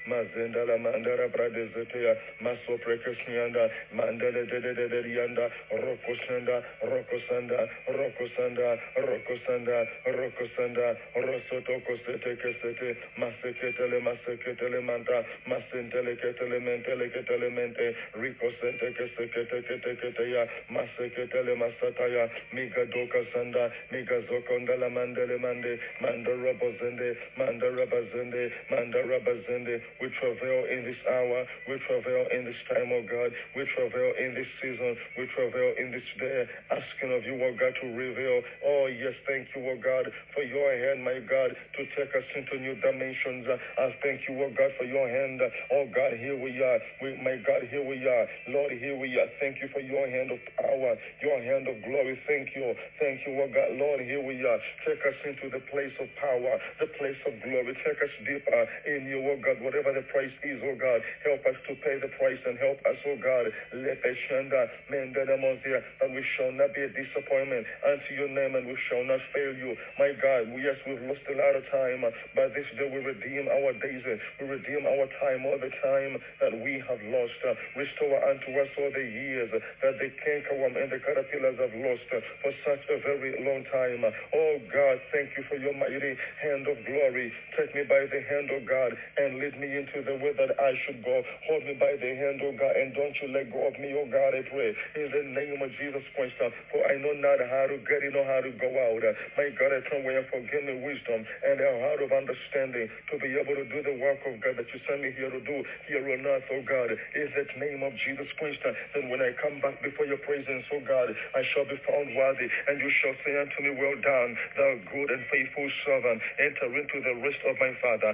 mazenda la mandara pradezetea maso prekesnianda mandele de de de de yanda rokosanda rokosanda rokosanda rokosanda rokosanda rosoto kosete kesete maseketele maseketele manta masentele ketele mentele ketele mente rikosente kesekete kete kete ya maseketele masataya miga sanda miga zokonda la mandele mande manda rabazende manda rabazende manda rabazende we travail in this hour We travail in this time, oh God. We travail in this season. We travail in this day, asking of you, oh God, to reveal. Oh, yes, thank you, oh God, for your hand, my God, to take us into new dimensions. I thank you, oh God, for your hand. Oh God, here we are. We, my God, here we are. Lord, here we are. Thank you for your hand of power, your hand of glory. Thank you. Thank you, oh God. Lord, here we are. Take us into the place of power, the place of glory. Take us deeper in you, oh God. Whatever the price is, oh God, help us to pay the price and help us, oh God. Let us shanda, that we shall not be a disappointment unto your name and we shall not fail you. My God, yes, we've lost a lot of time, but this day we redeem our days. We redeem our time, all the time that we have lost. Restore unto us all the years that the cankerworm and the caterpillars have lost for such a very long time. Oh God, thank you for your mighty hand of glory. Take me by the hand, oh God, and lead me into the way that I should go. Hold me by the hand, oh God, and don't you let go of me, oh God, I pray. In the name of Jesus Christ, uh, for I know not how to get in or how to go out. Uh, my God, I pray where for give me wisdom and a heart of understanding to be able to do the work of God that you sent me here to do here on earth, oh God. In the name of Jesus Christ, uh, then when I come back before your presence, oh God, I shall be found worthy, and you shall say unto me, Well done, thou good and faithful servant. Enter into the rest of my Father.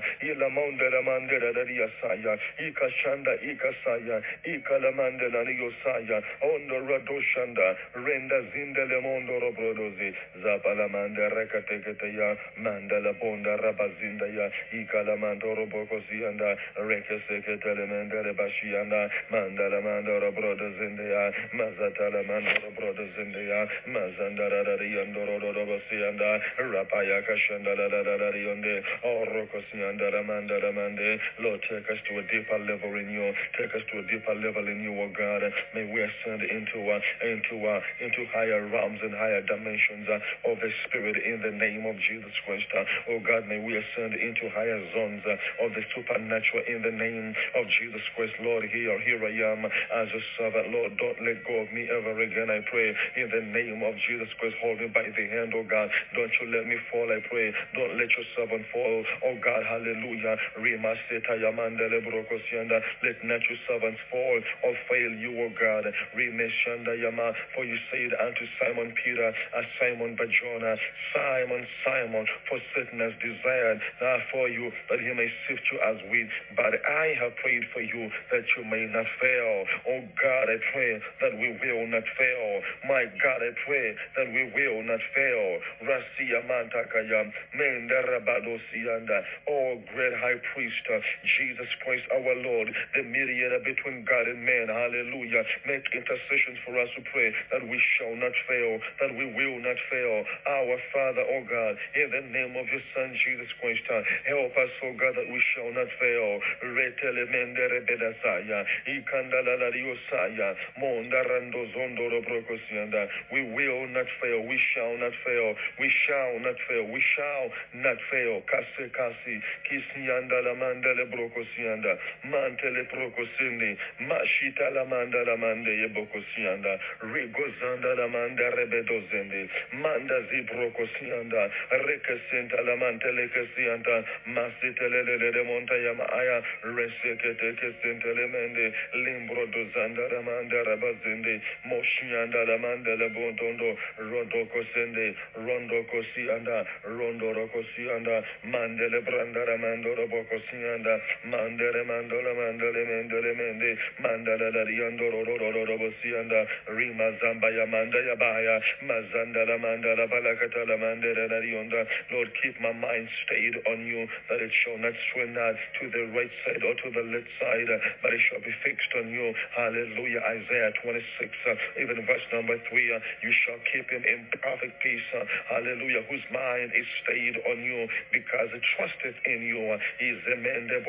Ikashanda, Ikasaya, Ikalamandela, Yosaya, Ondo Radoshanda, Renda Mondo Robrodozi, Bonda Ikalamando Rapaya Mande, Lord, take us to a deeper level in you, take us to a deeper level in you, O God. May we ascend into uh, into uh, into higher realms and higher dimensions uh, of the Spirit in the name of Jesus Christ. Uh, oh God, may we ascend into higher zones uh, of the supernatural in the name of Jesus Christ. Lord, here, here I am as a servant. Lord, don't let go of me ever again. I pray in the name of Jesus Christ. Hold me by the hand, oh God. Don't you let me fall. I pray. Don't let your servant fall. Oh God, hallelujah. Let not your servants fall or fail you, O God. Yama, for you said unto Simon Peter, as Simon Barjona, Simon, Simon, for Satan has desired uh, for you that he may sift you as wheat. But I have prayed for you that you may not fail. Oh God, I pray that we will not fail. My God, I pray that we will not fail. Rasia Mantakaya, oh great high priest, Jesus Christ our Lord, the mediator between God and man. Hallelujah. Make intercessions for us to pray that we shall not fail, that we will not fail. Our Father, oh God, in the name of your Son Jesus Christ, uh, help us, oh God, that we shall not fail. We will not fail. We shall not fail. We shall not fail. We shall not fail. Kase kasi kisianda la mandele brokosianda mantele brokosindi mashita la manda la mande ye bokosianda rigozanda la manda rebedozende manda zi brokosianda rekesenta la mantele kesianda masitelele de monta yama aya resekete kesentele mende limbro dozanda la manda rabazende moshianda la manda le bontondo rondo kosende rondo kosianda rondo rokosianda mandele brandara mandoro bokosianda mandele mandala bosianda rima baya. Mandala Lord keep my mind stayed on you that it shall not swim not to the right side or to the left side but it shall be fixed on you. Hallelujah. Isaiah 26 uh, even verse number 3 uh, you shall keep him in perfect peace uh, hallelujah whose mind is stayed on you because it trusteth in you. Is the man that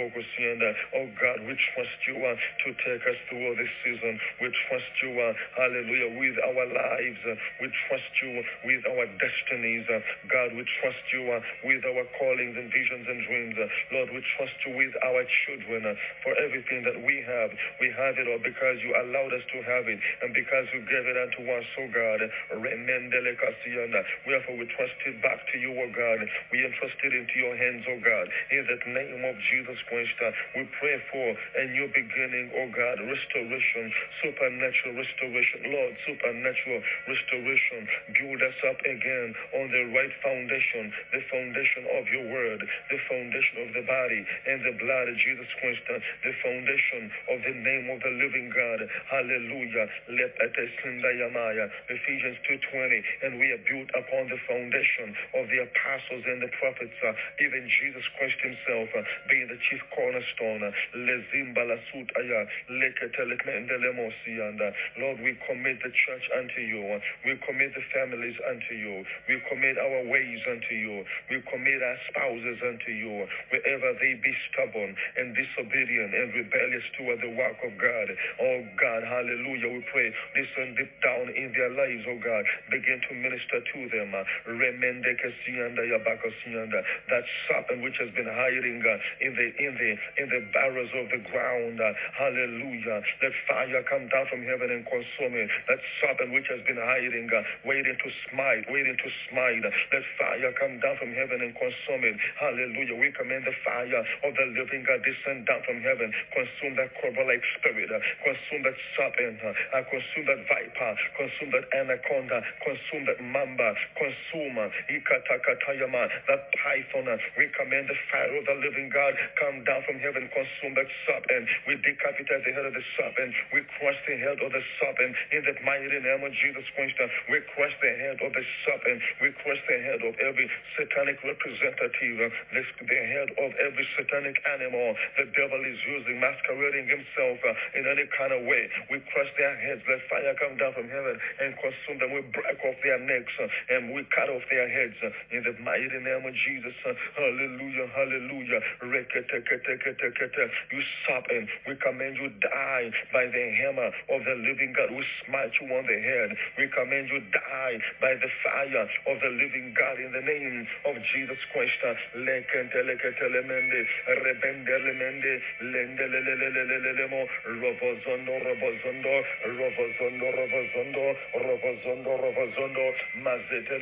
Oh God, we trust you uh, to take us through this season. We trust you, uh, hallelujah, with our lives. We trust you with our destinies. God, we trust you uh, with our callings and visions and dreams. Lord, we trust you with our children for everything that we have. We have it all because you allowed us to have it and because you gave it unto us, oh God. Wherefore we trust it back to you, oh God. We entrust it into your hands, oh God. In the name of Jesus Christ, uh, we pray for a new beginning, oh God, restoration, supernatural restoration, Lord, supernatural restoration. Build us up again on the right foundation, the foundation of your word, the foundation of the body and the blood of Jesus Christ, the foundation of the name of the living God. Hallelujah. Let Ephesians 2.20 And we are built upon the foundation of the apostles and the prophets, uh, even Jesus Christ himself uh, being the chief cornerstone. Uh, Lord, we commit the church unto you. We commit the families unto you. We commit our ways unto you. We commit our spouses unto you. Wherever they be stubborn and disobedient and rebellious toward the work of God. Oh God, hallelujah. We pray listen deep down in their lives, oh God. Begin to minister to them. That serpent which has been hiding uh, in the in the in the barrels of the ground. Hallelujah. Let fire come down from heaven and consume it. That serpent which has been hiding, uh, waiting to smite, waiting to smite. Let fire come down from heaven and consume it. Hallelujah. We command the fire of the living God descend down from heaven. Consume that cobra-like spirit. Uh, consume that serpent. Uh, consume that viper. Consume that anaconda. Consume that mamba. Consume uh, that python. We command the fire of the living God come down from heaven. Consume that serpent. We decapitate the head of the serpent. We crush the head of the serpent in the mighty name of Jesus Christ. We crush the head of the serpent. We crush the head of every satanic representative, the, the head of every satanic animal the devil is using, masquerading himself uh, in any kind of way. We crush their heads. Let fire come down from heaven and consume them. We break off their necks uh, and we cut off their heads uh, in the mighty name of Jesus. Hallelujah, hallelujah. You serpent, we command you die by the hammer of the living God. We smite you on the head. We command you die by the fire of the living God in the name of Jesus Christ. mazetele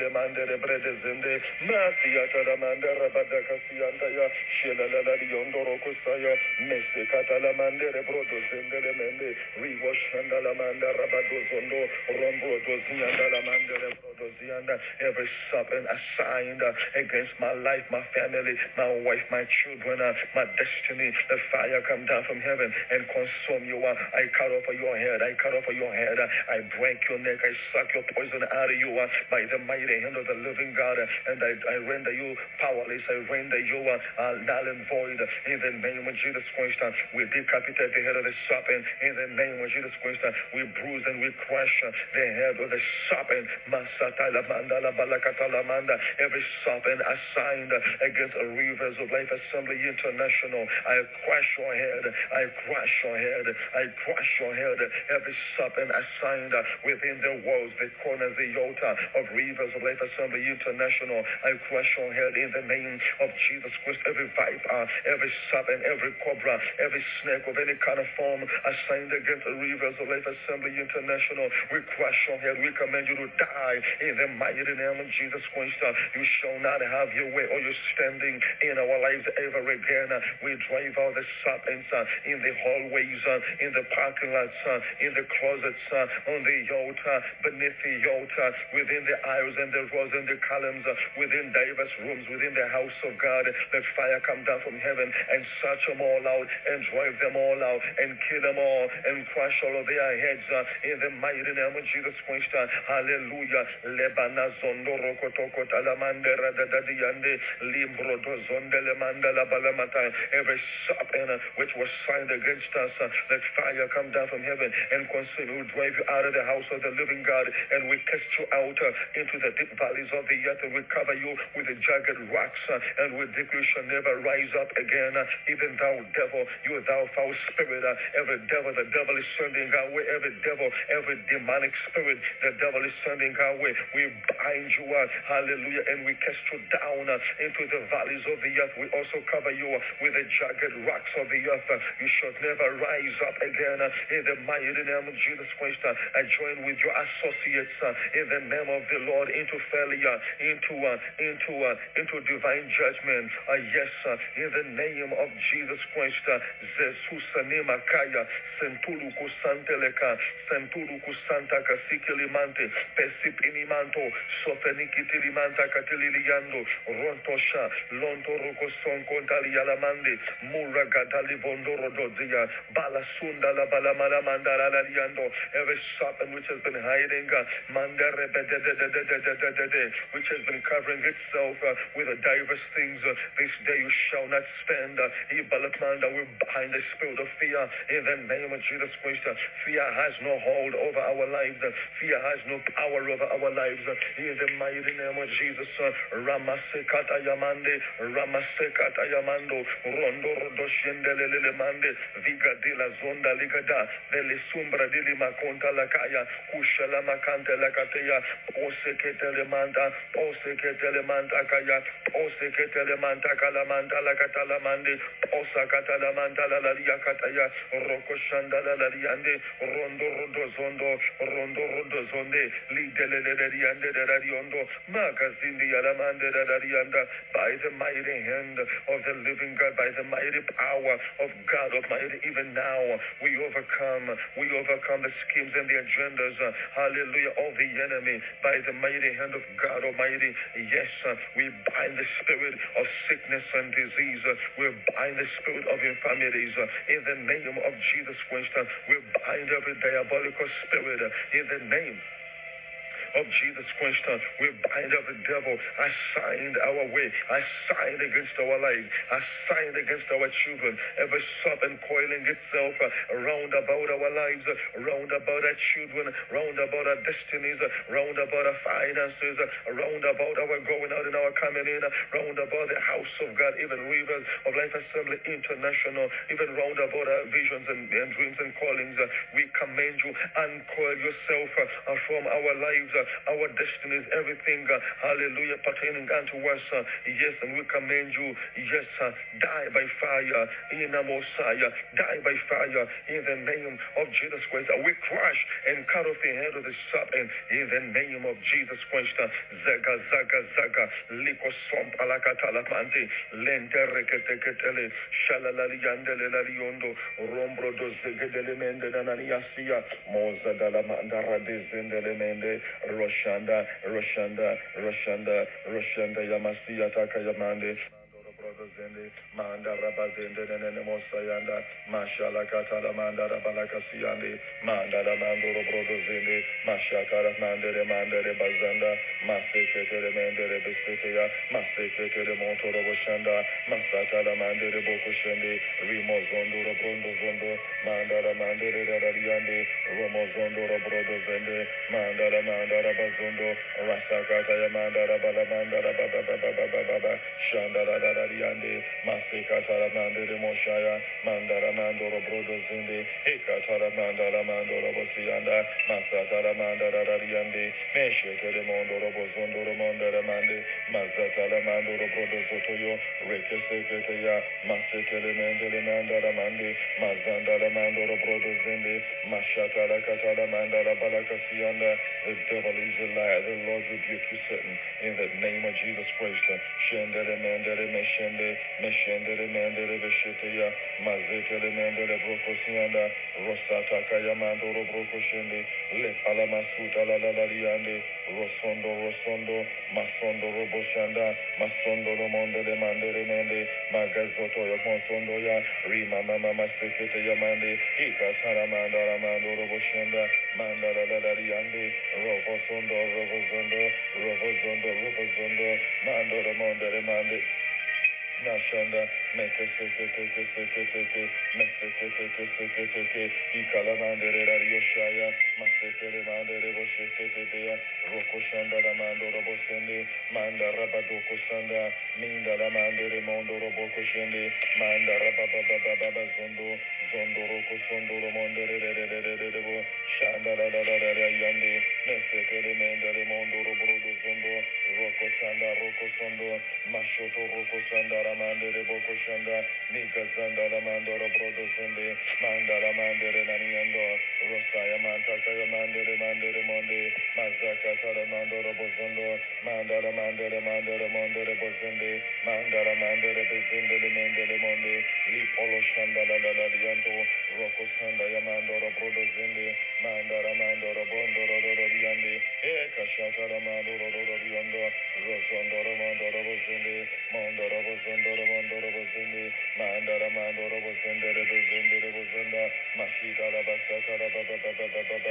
liyondo rokusaya mesekata la mandere brodo zendele mende riwo shanda la mandara badozondo rombo doziyanda every serpent assigned against my life, my family, my wife, my children, uh, my destiny. The fire come down from heaven and consume you. Uh. I cut off your head. I cut off your head. Uh. I break your neck. I suck your poison out of you by the mighty hand of the living God. And I, I render you powerless. I render you uh, null and void in the name of Jesus Christ. We decapitate the head of the serpent in the name of Jesus Christ. We bruise and we crush the head of the serpent. Every serpent assigned against the Rivers of Life Assembly International. I crush your head. I crush your head. I crush your head. Every serpent assigned within the walls, the corners, the altar of Rivers of Life Assembly International. I crush your head in the name of Jesus Christ. Every viper, every serpent, every cobra, every snake of any kind of form assigned against the Rivers of Life Assembly International. We crush your head. We command you to die in the mighty name of Jesus Christ. Uh, you shall not have your way or your standing in our lives ever again. Uh, we drive out the serpents uh, in the hallways, uh, in the parking lots, uh, in the closets, uh, on the altar, beneath the altar, within the aisles and the rows and the columns, within diverse rooms, within the house of God. Let fire come down from heaven and search them all out and drive them all out and kill them all and crush all of their heads in the mighty name of Jesus Christ. Hallelujah. Lebana zondo rokotoko talamandera dadadiande limbro dozondele mandala balamata. Every serpent which was signed against us, uh, let fire come down from heaven and consume. Will drive you out of the house of the living God and we cast you out uh, into the deep valleys of the earth and we cover you with the jagged rocks uh, and we decree you shall never rise up again. even thou devil, you thou foul spirit, every devil, the devil is sending our way. Every devil, every demonic spirit, the devil is sending our way. We bind you, hallelujah, and we cast you down into the valleys of the earth. We also cover you with the jagged rocks of the earth. You should never rise up again in the mighty name of Jesus Christ. I join with your associates uh, in the name of the Lord into failure, into uh, into uh, into divine judgment. Yes, in the name of Jesus Christ. Jesus anima kaya sentulu kusanteleka sentulu kusanta kasikilimante pesipinimanto sofenikitilimanta katililiando rontosha lontoroko sonkontaliyalamande muragadalibondorododia balasunda la balamalamandara laliando every serpent which has been hiding uh, mandarebededededededede, which has been covering itself uh, with the diverse things uh, this day you shall not spend uh, Ibalatmanda, we're behind the spirit of fear in the name of Jesus Christ uh, fear has no hold over our lives uh, fear has no power over our lives in the mighty name of Jesus uh, Ramasekata Yamande Ramasekata Yamando Rondo Rodoshendelele Mande Viga de la Zonda Ligada Vele Sumbra de Limaconta Lakaya Kushala Makante Lakateya Oseketele Manda Oseketele Manda Kaya Oseketele Manda Kalamanda Lakatala Mande Osakatala Manda Lalia Kataya Roko Shandala Laliande Rondo Rondo Zondo Rondo Rondo Zonde Lidelele Riande Radiondo Magazindi Yalamande Radianda by the mighty hand of the living God, by the mighty power of God Almighty, even now we overcome, we overcome the schemes and the agendas, hallelujah, of the enemy by the mighty hand of God Almighty. Yes, we bind the spirit of sickness and disease, we bind the spirit of infirmities in the name of Jesus Christ. we bind every diabolical spirit in the name of Jesus Christ. We bind up the devil I signed our way, I signed against our lives, signed against our children. Every serpent coiling itself uh, round about our lives, uh, round about our children, round about our destinies, uh, round about our finances, round about our going out and our coming in, round about the house of God, even Rivers of Life Assembly International, even round about our visions and, and dreams and callings. We command you, uncoil yourself from our lives, our destinies, everything, uh, hallelujah, pertaining unto us. uh, Yes, and we command you, yes, uh, die by fire in the Messiah, die by fire in the name of Jesus Christ. We crush and cut off the head of the serpent in the name of Jesus Christ. Zaga, zaga, zaga, liko sompa la katala mante, lente reketeketele, shalalali yandele laliondo, rombro do zegedele mende nananiasia, moza dala mandara de zendele mende, roshanda, roshanda, roshanda, roshanda, yamasia taka rabazende manda rabazende nene mosayanda mashala katala manda rabalaka siyande manda ramandoro brodozende mashakara mandere mandere bazanda maseketere mendere bespeteya maseketere montoro boshanda masatala mandere bokushende rimozondoro brondozondo manda ramandere rarariande romozondoro brodozende manda ramanda rabazondo rasakata yamanda rabala manda rababababababa shanda rarari Radiande, Masekatara Mandere Moshaya, Mandara Mandoro Brodo Zinde, Ekatara Mandara Mandoro Bosianda, Masatara Mandara Radiande, Meshekere Mondoro Bozondoro Mondara Mande, Mazatara Mandoro Brodo Zotoyo, Rekeseketeya, Masekele Mendele Mandara Mande, Mazandara Mandoro Brodo Zinde, Mashatara Katara Mandara Balakasianda, the devil is a liar, the Lord rebuke you Satan, in the name of Jesus Christ, Shendere Mendere Meshende, Meshendere Mendere Besheteya, Mazetele Mendere Brokosianda, Rosata Kayamandoro Brokoshende, Le Palamasuta La La Liande, Rosondo Rosondo, Masondo Roboshanda, Masondo Romondele Mandere Mende, Magazoto Yamonsondo Ya, Rima Mama Masekete Yamande, Ika Saramanda Ramando Roboshenda, Mandala La Liande, Robosondo, Robozondo, Robozondo, Robozondo, Mando Romondele Mande, Nasyonda metre sese sese sese sese metre sese sese sese sese Masekere mandere boshekete deya roko bosende mandara badoko sanda mindara mandere mondoro boko mandara baba baba baba zondo. Zondo roko sondoro mondere re re re shandara ra ra ra ra mandere mondoro brodo zondo. Roko sanda roko sondo mashoto roko sandara mandere boko shanda. Mika sandara mandoro brodo zende mandara mandere nani yando rosaya mantaka Mandele, Mandele, Mandele, Mandele, Mazaka, Sara, Mandele, Bozondo, Mandele, Mandele, Mandele, Mandele, Bozende, Mandele, Mandele, Bezende, Mandele, Mandele, Li, Olo, Shanda, La, La, La, Dianto, Roko, Shanda, Yamandoro, Brodo, Zende, Mandele, Mandele, Bondoro, Roro, Diande, Eka, Shanda, Mandoro, Roro, Diando, Mandoro, Bozende, Mandoro, Bozondo, Mandoro, Bozende, Mandele, Mandoro, Bozende, Bezende, Bozende, Mashita, La, Basta, Sara,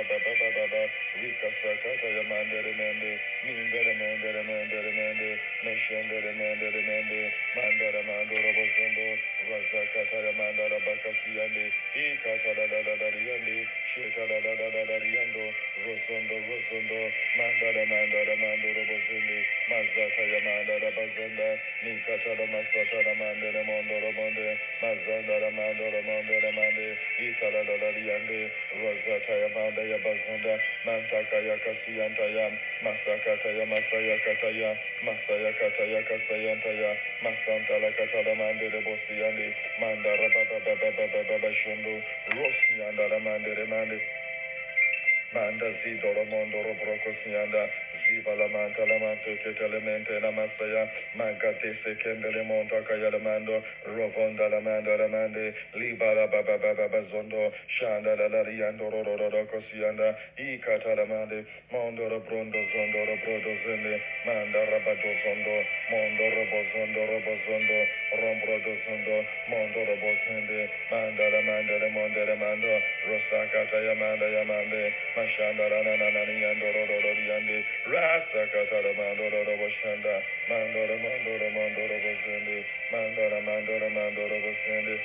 ba Rika sakata ya mandere mende Mindere mendere mendere mende Meşendere mendere mende Mandara mandora bozundo Razakata ya mandara bakasi yande Ikata da da da da yande Şeta da da da da da yando Rozundo rozundo Mandara mandara mandora bozundi Mazata ya mandara bazanda Nikata da masata da mandere mondora monde Mazanda da mandora mondere mende Ikata da da yande Razata ya mandara Masaya Bazanda, Masaka Yakasuyantaya, Masakataya Masaya Kataya, Masaya Kataya Kasayantaya, Masantala Katalamande de Bosiande, Mandara Baba Baba Baba Baba Shondo, Rosnianda Ramande Remande, Manda Zidoro Mondoro Brokosianda, Jiva Lamanta Lamanto Tetelemente Lamasaya Magate Sekendele Monta Kayalamando Rovonda Lamanda Lamande Libala Baba Baba Bazondo Shanda Lalariando Rororo Kosianda Ikata Lamande Mondoro Brondo Zondoro Brodo Zende. Manda Rabado Zondo. Mondo Robo Zondo Robo Zondo. Rombrodo Zondo. Mondo Robo Zende. Manda Lamanda Lamonde Lamando Rosakata Yamanda Yamande Mashanda Rananani Yando Rororo Yande Rasta mandora Mandora Bashanda, Mandora Mandora Mandora Basindi, Mandora Mandora Mandora Basindi,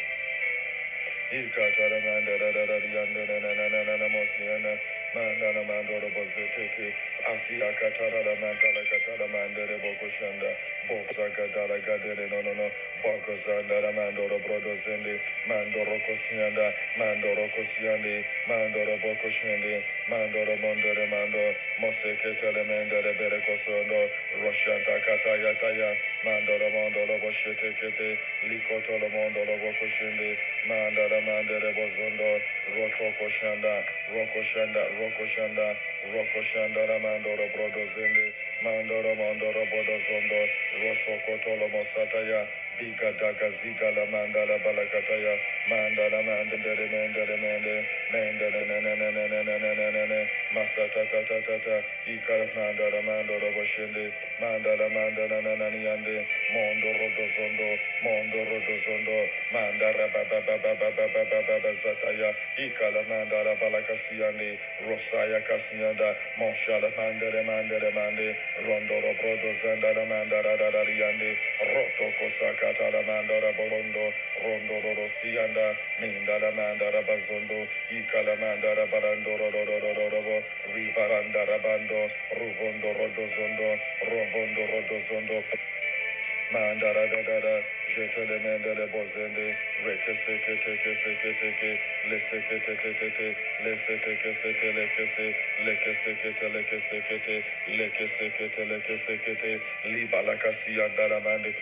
Ikatara Mandara Yandana Mosiana. mandala mandoro bozeteke asira katarara mandala katara mandere bokoshanda boksa katara gadere no no no bokosandara mandoro brodozende mandoro kosianda mandoro kosiande mandoro bokoshende mandoro mondere mando moseketele mendere berekosondo roshanta kataya taya mandoro mondoro boshetekete likotolo mondoro bokoshende mandara mandere bozondo rokokoshanda rokoshanda Roko Shanda, Roko Shanda, Mandoro Brodo Zende, Mandoro Mandoro Bodo Zondo, Rosoko Tolomo Sataya, Dika taka zika la mandala balakataya. Mandala mandere mendere mende. Mendere nene nene nene nene nene. Masa taka ta ta ta. Ika mandala mandoro boşende. Mandala mandala nanani yande. Mondo rodo zondo. Mondo rodo zondo. Mandara baba baba baba baba baba zataya. Ika la mandala balakasiyande. Rosaya kasiyanda. Monşala mandere mandere mande. Rondoro brodo zandara mandara darariyande. Roto kosaka kata mandara borondo rondo roro sianda mindara mandara bazondo ikala mandara barando roro roro roro ribaranda rabando ruvondo rodo zondo rovondo rodo zondo mandara da da da jetele mendele bozende reke seke teke seke teke lese kete tete te lese teke sete leke se leke seke te leke seke te leke seke te leke seke te libala kasi andara mande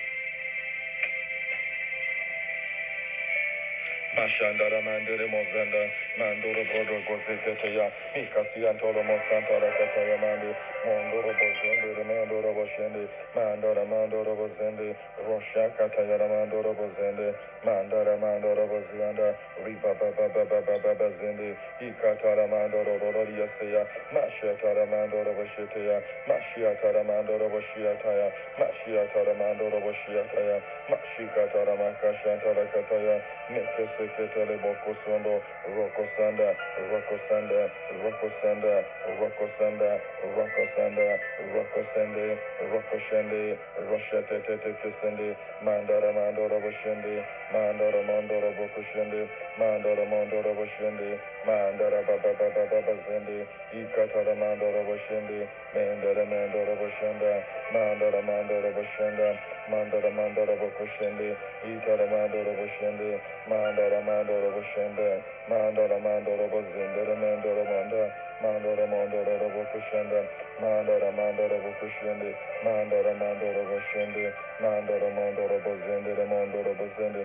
ماشین دارم اندوری موزنده من دوره دوره گرفته تیا کثیانت اول می‌کنم تا را کتای منو من دوره باشم دوری من دوره باشندی من دوره من دوره بازیندی روشیا کتای من دوره بازیندی من دوره من دوره بازیندی ریپا با با با با با با با بازیندی ای کتای من دوره دوره دوری استیا ماشیا کتای من دوره باشته تیا ماشیا کتای من دوره باشی اتایا ماشیا کتای من دوره باشی اتایا ماشیا کتای من کشیانت ارا کتایا میکسی Setele Boko Sondo, Roko Sanda, Roko Sanda, Roko Sanda, Roko Sanda, Roko Sanda, Roko Sende, Roko Shende, Russia Tete Sende, Mandara Mandora Boshende, Mandara Mandora Boko Shende, Mandara Mandora Boshende, Mandara Baba Baba Baba Zende, Ikatara Mandora Boshende, Mandara Mandora Boshenda, Mandara Mandora Boshenda, mandara mandara bokushende itara mandara boshende mandara mandara boshende mandara mandara bozendere mandara manda mandara mandara bokushende mandara mandara bokushende mandara mandara boshende mandara mandara bozendere mandara bozende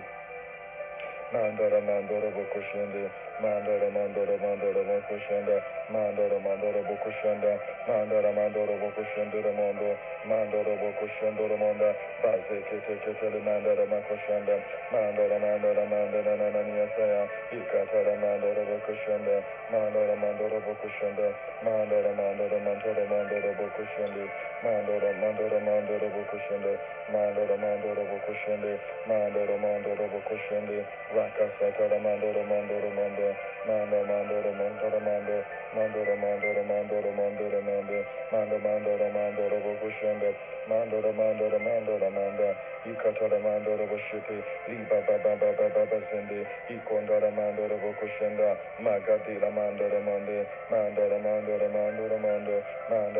من داره من داره بکشنده من داره من داره من داره بکشنده من داره من داره بکشنده من داره من داره بکشنده رو مانده من داره بکشنده رو مانده بعضی که تکه تل من داره من کشنده من داره من داره من داره من نیستم دیگه تل من داره Mandora Mandora Mandora Mandora Mandora Mandora Mandora